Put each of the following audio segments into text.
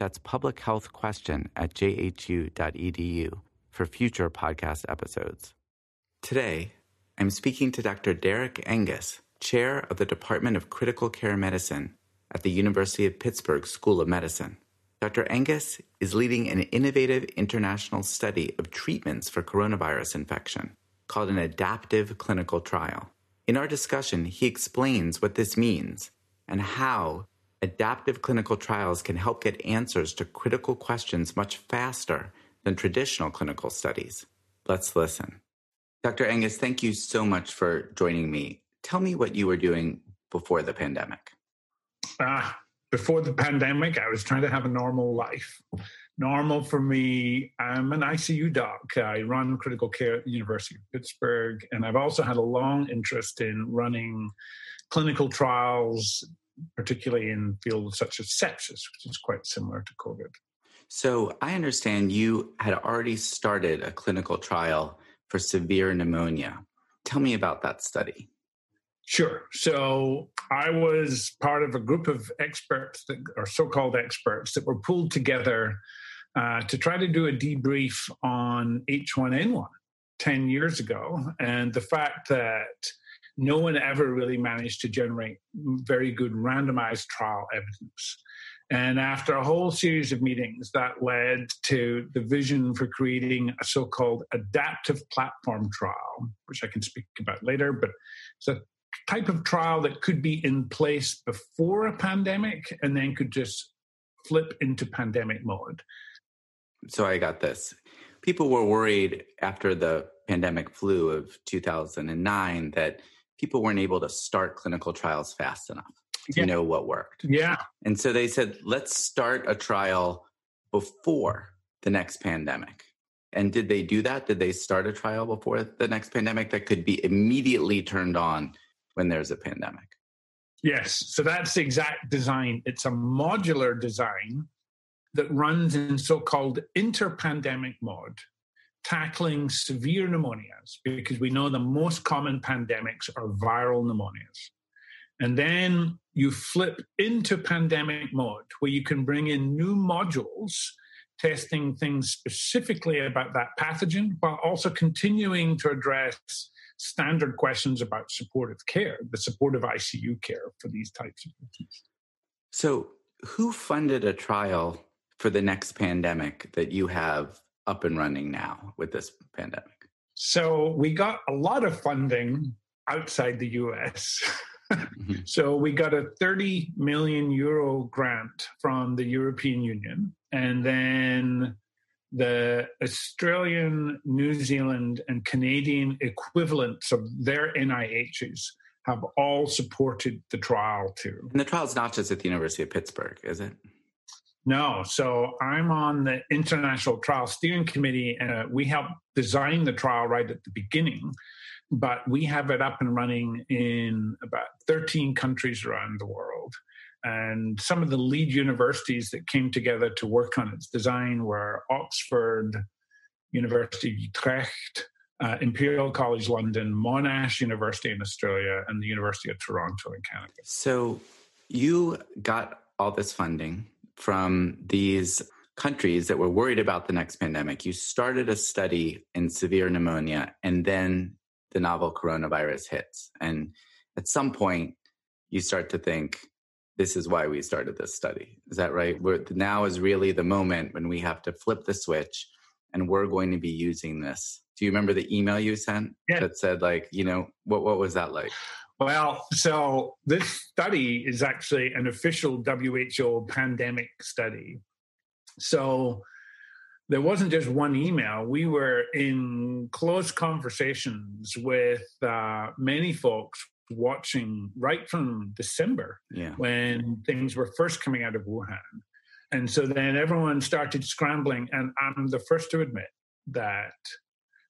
That's publichealthquestion at jhu.edu for future podcast episodes. Today, I'm speaking to Dr. Derek Angus, chair of the Department of Critical Care Medicine at the University of Pittsburgh School of Medicine. Dr. Angus is leading an innovative international study of treatments for coronavirus infection called an adaptive clinical trial. In our discussion, he explains what this means and how adaptive clinical trials can help get answers to critical questions much faster than traditional clinical studies. Let's listen. Dr. Angus, thank you so much for joining me. Tell me what you were doing before the pandemic. Ah, before the pandemic, I was trying to have a normal life. Normal for me, I'm an ICU doc. I run critical care at the University of Pittsburgh, and I've also had a long interest in running clinical trials, particularly in fields such as sepsis, which is quite similar to COVID. So I understand you had already started a clinical trial for severe pneumonia. Tell me about that study. Sure. So I was part of a group of experts, that, or so called experts, that were pulled together uh, to try to do a debrief on H1N1 10 years ago and the fact that no one ever really managed to generate very good randomized trial evidence. And after a whole series of meetings, that led to the vision for creating a so called adaptive platform trial, which I can speak about later. But it's a type of trial that could be in place before a pandemic and then could just flip into pandemic mode. So I got this. People were worried after the pandemic flu of 2009 that people weren't able to start clinical trials fast enough to yeah. know what worked. Yeah. And so they said, let's start a trial before the next pandemic. And did they do that? Did they start a trial before the next pandemic that could be immediately turned on when there's a pandemic. Yes, so that's the exact design. It's a modular design that runs in so called interpandemic mode, tackling severe pneumonias, because we know the most common pandemics are viral pneumonias. And then you flip into pandemic mode where you can bring in new modules testing things specifically about that pathogen while also continuing to address standard questions about supportive care, the supportive ICU care for these types of diseases. So, who funded a trial for the next pandemic that you have up and running now with this pandemic? So, we got a lot of funding outside the US. mm-hmm. So, we got a 30 million euro grant from the European Union. And then the Australian, New Zealand, and Canadian equivalents of their NIHs have all supported the trial too. And the trial is not just at the University of Pittsburgh, is it? No. So I'm on the International Trial Steering Committee, and uh, we helped design the trial right at the beginning. But we have it up and running in about 13 countries around the world. And some of the lead universities that came together to work on its design were Oxford, University of Utrecht, uh, Imperial College London, Monash University in Australia, and the University of Toronto in Canada. So you got all this funding from these countries that were worried about the next pandemic. You started a study in severe pneumonia, and then the novel coronavirus hits. And at some point, you start to think, this is why we started this study. Is that right? We're, now is really the moment when we have to flip the switch and we're going to be using this. Do you remember the email you sent yeah. that said like, you know, what what was that like? Well, so this study is actually an official WHO pandemic study. So there wasn't just one email. We were in close conversations with uh, many folks watching right from December yeah. when things were first coming out of Wuhan. And so then everyone started scrambling. And I'm the first to admit that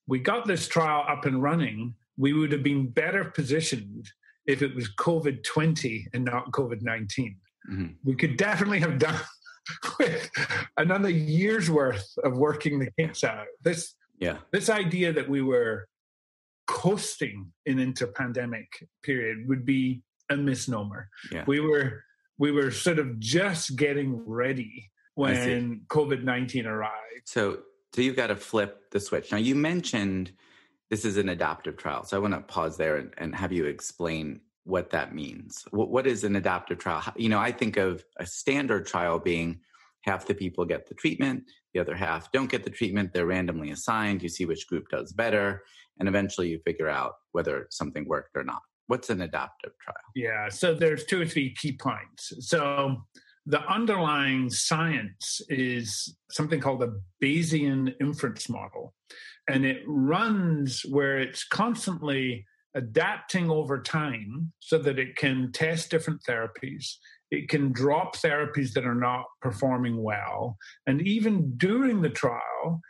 we got this trial up and running. We would have been better positioned if it was COVID 20 and not COVID 19. Mm-hmm. We could definitely have done with another year's worth of working the kinks out. This, yeah. this idea that we were coasting in into pandemic period would be a misnomer. Yeah. We were we were sort of just getting ready when COVID nineteen arrived. So so you've got to flip the switch. Now you mentioned this is an adaptive trial. So I want to pause there and, and have you explain what that means. What, what is an adaptive trial? You know, I think of a standard trial being half the people get the treatment, the other half don't get the treatment. They're randomly assigned. You see which group does better, and eventually you figure out whether something worked or not. What's an adaptive trial? Yeah, so there's two or three key points. So the underlying science is something called the Bayesian inference model. And it runs where it's constantly adapting over time so that it can test different therapies. It can drop therapies that are not performing well. And even during the trial,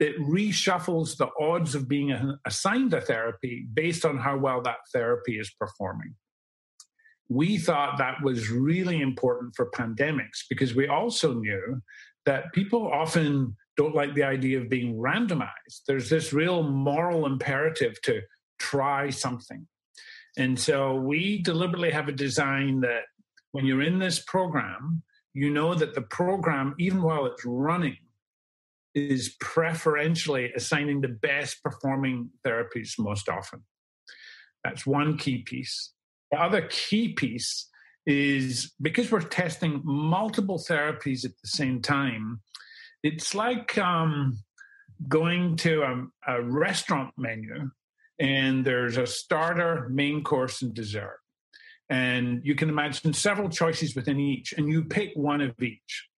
it reshuffles the odds of being assigned a therapy based on how well that therapy is performing. We thought that was really important for pandemics because we also knew that people often don't like the idea of being randomized. There's this real moral imperative to try something. And so we deliberately have a design that when you're in this program, you know that the program, even while it's running, is preferentially assigning the best performing therapies most often. That's one key piece. The other key piece is because we're testing multiple therapies at the same time, it's like um, going to a, a restaurant menu and there's a starter, main course, and dessert. And you can imagine several choices within each, and you pick one of each.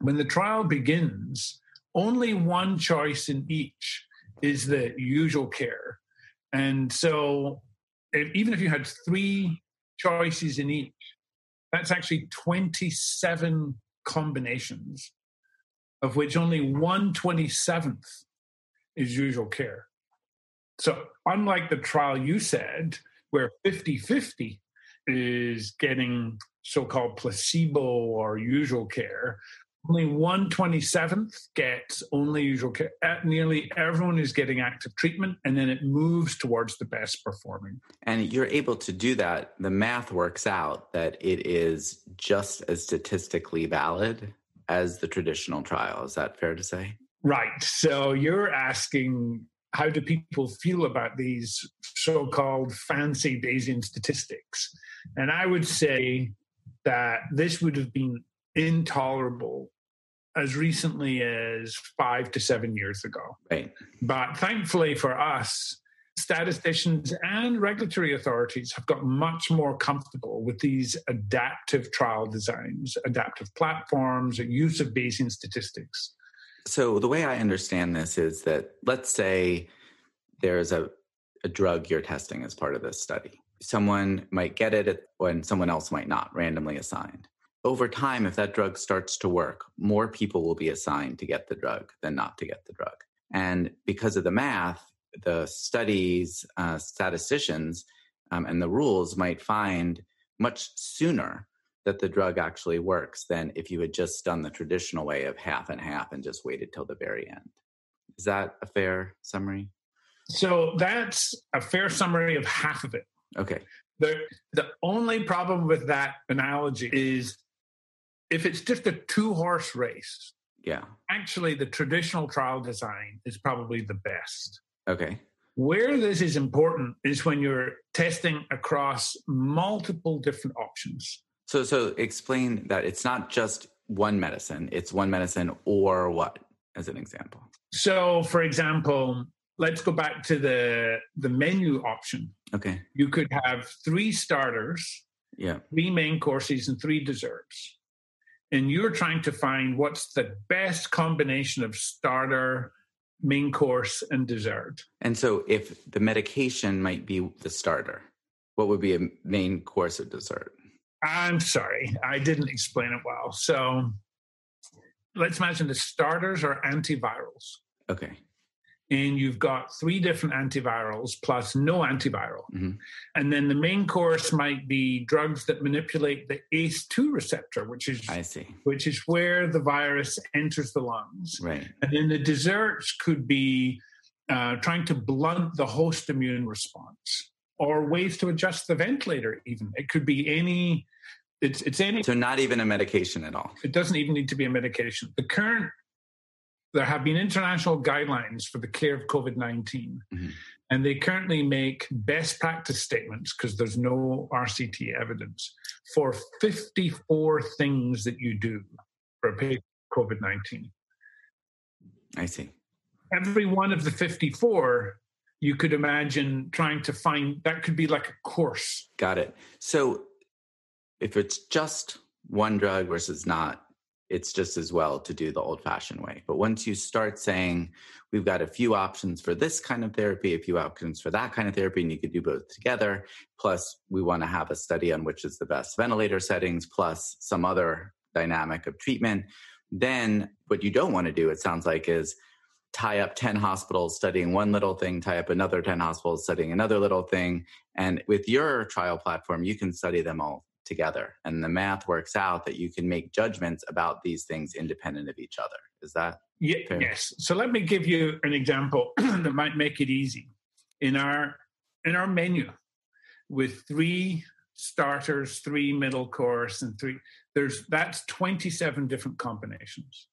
When the trial begins, only one choice in each is the usual care. And so, if, even if you had three choices in each, that's actually 27 combinations, of which only 127th is usual care. So, unlike the trial you said, where 50 50 is getting so called placebo or usual care, only 127th gets only usual care. Uh, nearly everyone is getting active treatment, and then it moves towards the best performing. And you're able to do that. The math works out that it is just as statistically valid as the traditional trial. Is that fair to say? Right. So you're asking how do people feel about these so-called fancy Bayesian statistics? And I would say that this would have been intolerable as recently as five to seven years ago. Right. But thankfully for us, statisticians and regulatory authorities have got much more comfortable with these adaptive trial designs, adaptive platforms, use of Bayesian statistics. So the way I understand this is that let's say there's a, a drug you're testing as part of this study. Someone might get it when someone else might not, randomly assigned. Over time, if that drug starts to work, more people will be assigned to get the drug than not to get the drug. And because of the math, the studies, uh, statisticians, um, and the rules might find much sooner that the drug actually works than if you had just done the traditional way of half and half and just waited till the very end. Is that a fair summary? So that's a fair summary of half of it. Okay. The the only problem with that analogy is if it's just a two horse race. Yeah. Actually, the traditional trial design is probably the best. Okay. Where this is important is when you're testing across multiple different options. So, so explain that it's not just one medicine; it's one medicine or what, as an example. So, for example, let's go back to the the menu option. Okay, you could have three starters, yeah, three main courses, and three desserts, and you're trying to find what's the best combination of starter, main course, and dessert. And so, if the medication might be the starter, what would be a main course of dessert? I'm sorry, I didn't explain it well. So let's imagine the starters are antivirals. Okay. And you've got three different antivirals plus no antiviral. Mm-hmm. And then the main course might be drugs that manipulate the ACE2 receptor, which is I see. which is where the virus enters the lungs. Right. And then the desserts could be uh, trying to blunt the host immune response or ways to adjust the ventilator even it could be any it's it's any so not even a medication at all it doesn't even need to be a medication the current there have been international guidelines for the care of covid-19 mm-hmm. and they currently make best practice statements because there's no rct evidence for 54 things that you do for a patient covid-19 i see. Every one of the 54 you could imagine trying to find that could be like a course. Got it. So if it's just one drug versus not it's just as well to do the old fashioned way but once you start saying we've got a few options for this kind of therapy a few options for that kind of therapy and you could do both together plus we want to have a study on which is the best ventilator settings plus some other dynamic of treatment then what you don't want to do it sounds like is tie up 10 hospitals studying one little thing, tie up another 10 hospitals studying another little thing. And with your trial platform, you can study them all together. And the math works out that you can make judgments about these things independent of each other. Is that? Yeah, yes. So let me give you an example that might make it easy. In our in our menu with three starters, three middle course, and three there's that's 27 different combinations.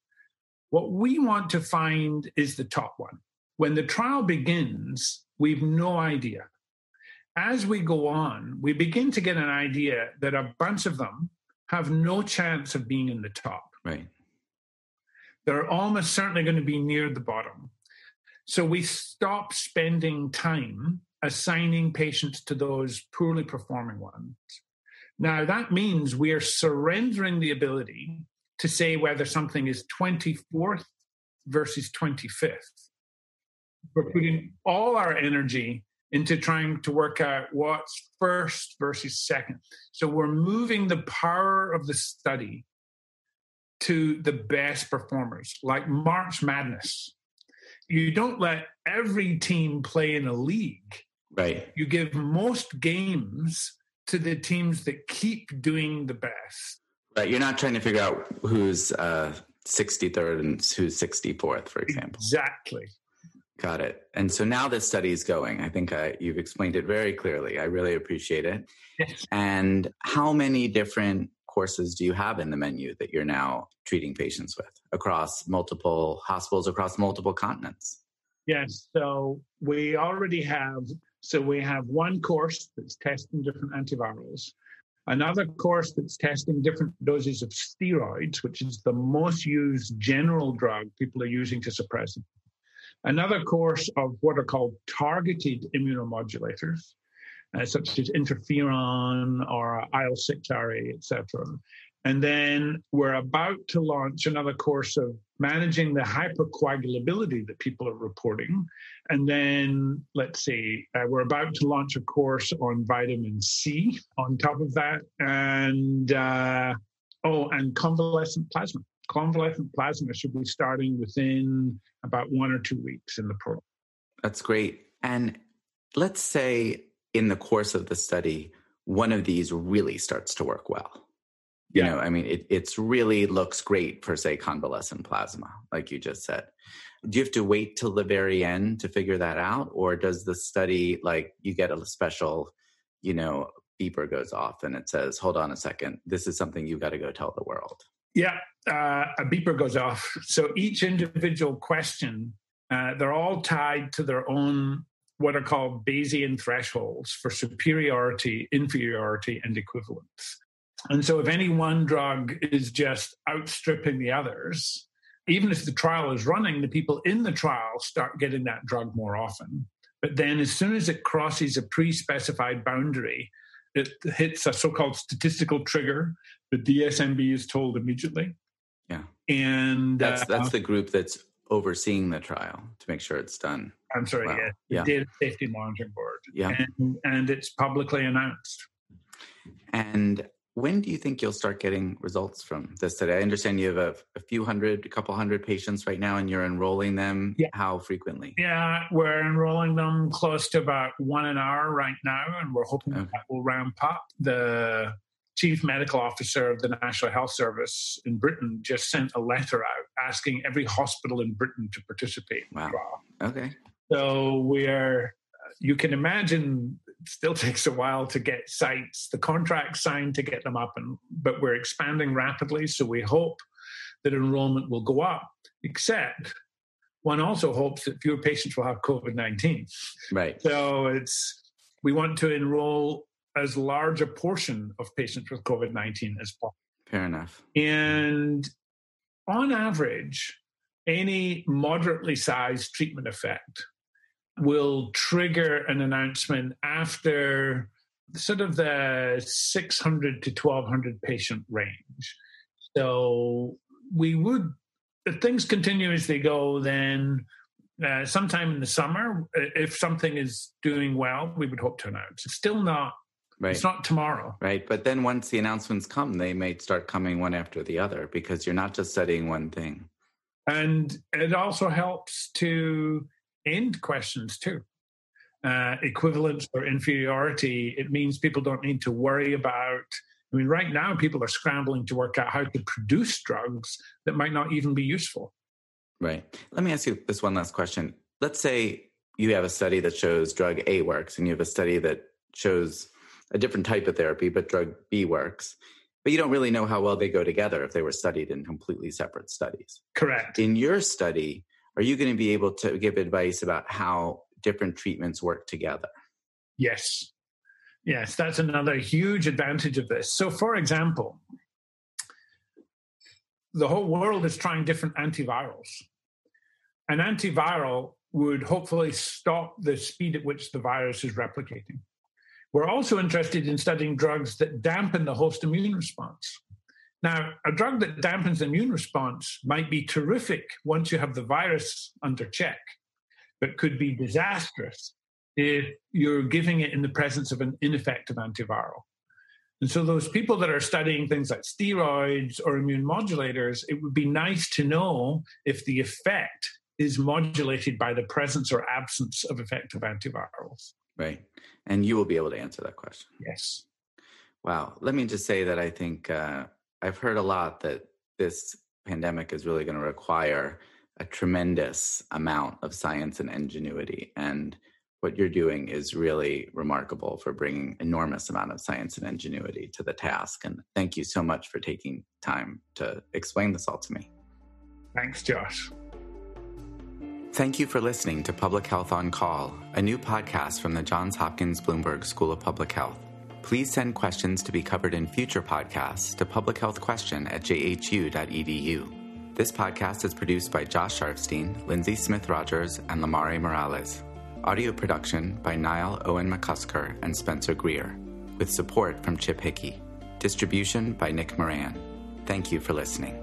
What we want to find is the top one. When the trial begins, we've no idea. As we go on, we begin to get an idea that a bunch of them have no chance of being in the top. Right. They're almost certainly going to be near the bottom. So we stop spending time assigning patients to those poorly performing ones. Now, that means we are surrendering the ability to say whether something is 24th versus 25th. We're putting all our energy into trying to work out what's first versus second. So we're moving the power of the study to the best performers, like March Madness. You don't let every team play in a league. Right. You give most games to the teams that keep doing the best. Right. You're not trying to figure out who's uh, 63rd and who's 64th, for example. Exactly. Got it. And so now this study is going. I think uh, you've explained it very clearly. I really appreciate it. Yes. And how many different courses do you have in the menu that you're now treating patients with across multiple hospitals, across multiple continents? Yes. So we already have. So we have one course that's testing different antivirals. Another course that's testing different doses of steroids, which is the most used general drug people are using to suppress it. Another course of what are called targeted immunomodulators, uh, such as interferon or IL 6RA, etc. And then we're about to launch another course of managing the hypercoagulability that people are reporting. And then, let's see, uh, we're about to launch a course on vitamin C on top of that. And, uh, oh, and convalescent plasma. Convalescent plasma should be starting within about one or two weeks in the program. That's great. And let's say in the course of the study, one of these really starts to work well you yeah. know, I mean, it it's really looks great for say convalescent plasma, like you just said. Do you have to wait till the very end to figure that out, or does the study like you get a special, you know, beeper goes off and it says, "Hold on a second, this is something you've got to go tell the world." Yeah, uh, a beeper goes off. So each individual question, uh, they're all tied to their own what are called Bayesian thresholds for superiority, inferiority, and equivalence. And so, if any one drug is just outstripping the others, even if the trial is running, the people in the trial start getting that drug more often. But then, as soon as it crosses a pre specified boundary, it hits a so called statistical trigger. That the DSMB is told immediately. And that's, uh, that's the group that's overseeing the trial to make sure it's done. I'm sorry, well. yeah. The yeah. Data Safety Monitoring Board. Yeah. And, and it's publicly announced. And when do you think you'll start getting results from this study? I understand you have a, a, few hundred, a couple hundred patients right now, and you're enrolling them. Yeah. How frequently? Yeah, we're enrolling them close to about one an hour right now, and we're hoping okay. that will ramp up. The chief medical officer of the National Health Service in Britain just sent a letter out asking every hospital in Britain to participate. Wow. Okay. So we are. Uh, you can imagine still takes a while to get sites, the contracts signed to get them up, and but we're expanding rapidly. So we hope that enrollment will go up. Except one also hopes that fewer patients will have COVID nineteen. Right. So it's we want to enroll as large a portion of patients with COVID nineteen as possible. Fair enough. And on average, any moderately sized treatment effect will trigger an announcement after sort of the 600 to 1200 patient range. So we would, if things continue as they go, then uh, sometime in the summer, if something is doing well, we would hope to announce. It's still not. Right. It's not tomorrow. Right. But then once the announcements come, they may start coming one after the other because you're not just studying one thing. And it also helps to end questions too. Uh, equivalence or inferiority, it means people don't need to worry about. I mean, right now, people are scrambling to work out how to produce drugs that might not even be useful. Right. Let me ask you this one last question. Let's say you have a study that shows drug A works, and you have a study that shows a different type of therapy, but drug B works. But you don't really know how well they go together if they were studied in completely separate studies. Correct. In your study, are you going to be able to give advice about how different treatments work together? Yes. Yes, that's another huge advantage of this. So, for example, the whole world is trying different antivirals. An antiviral would hopefully stop the speed at which the virus is replicating. We're also interested in studying drugs that dampen the host immune response. Now, a drug that dampens the immune response might be terrific once you have the virus under check, but could be disastrous if you're giving it in the presence of an ineffective antiviral. And so, those people that are studying things like steroids or immune modulators, it would be nice to know if the effect is modulated by the presence or absence of effective antivirals. Right. And you will be able to answer that question. Yes. Wow. Let me just say that I think uh, I've heard a lot that this pandemic is really going to require a tremendous amount of science and ingenuity. And what you're doing is really remarkable for bringing enormous amount of science and ingenuity to the task. And thank you so much for taking time to explain this all to me. Thanks, Josh. Thank you for listening to Public Health on Call, a new podcast from the Johns Hopkins Bloomberg School of Public Health. Please send questions to be covered in future podcasts to publichealthquestion at jhu.edu. This podcast is produced by Josh Sharfstein, Lindsay Smith Rogers, and Lamare Morales. Audio production by Niall Owen McCusker and Spencer Greer, with support from Chip Hickey. Distribution by Nick Moran. Thank you for listening.